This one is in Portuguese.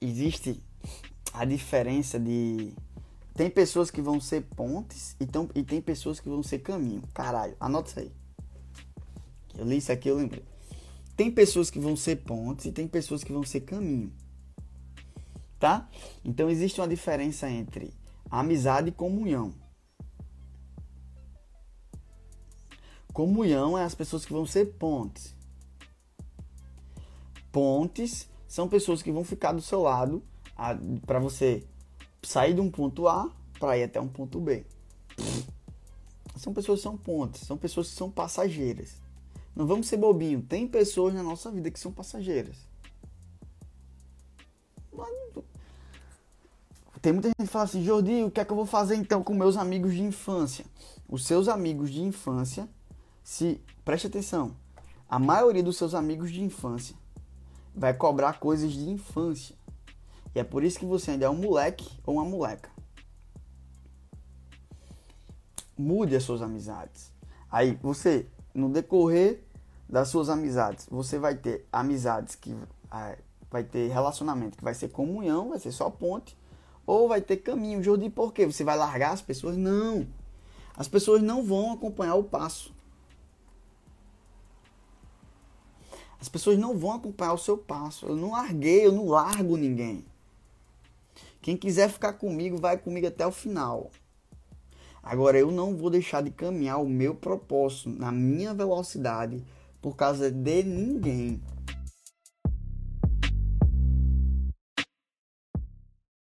existe a diferença de. Tem pessoas que vão ser pontes e, tão, e tem pessoas que vão ser caminho. Caralho, anota isso aí. Eu li isso aqui, eu lembrei. Tem pessoas que vão ser pontes e tem pessoas que vão ser caminho. Tá? Então existe uma diferença entre amizade e comunhão. Comunhão é as pessoas que vão ser pontes. Pontes são pessoas que vão ficar do seu lado para você sair de um ponto A para ir até um ponto B. São pessoas que são pontes, são pessoas que são passageiras. Não vamos ser bobinho, tem pessoas na nossa vida que são passageiras. Tem muita gente que fala assim, Jordi, o que é que eu vou fazer então com meus amigos de infância? Os seus amigos de infância, se preste atenção, a maioria dos seus amigos de infância vai cobrar coisas de infância. E é por isso que você ainda é um moleque ou uma moleca. Mude as suas amizades. Aí você, no decorrer das suas amizades, você vai ter amizades que ah, vai ter relacionamento que vai ser comunhão, vai ser só ponte, ou vai ter caminho. Jordi, por quê? Você vai largar as pessoas? Não. As pessoas não vão acompanhar o passo. As pessoas não vão acompanhar o seu passo. Eu não larguei, eu não largo ninguém. Quem quiser ficar comigo, vai comigo até o final. Agora, eu não vou deixar de caminhar o meu propósito na minha velocidade por causa de ninguém.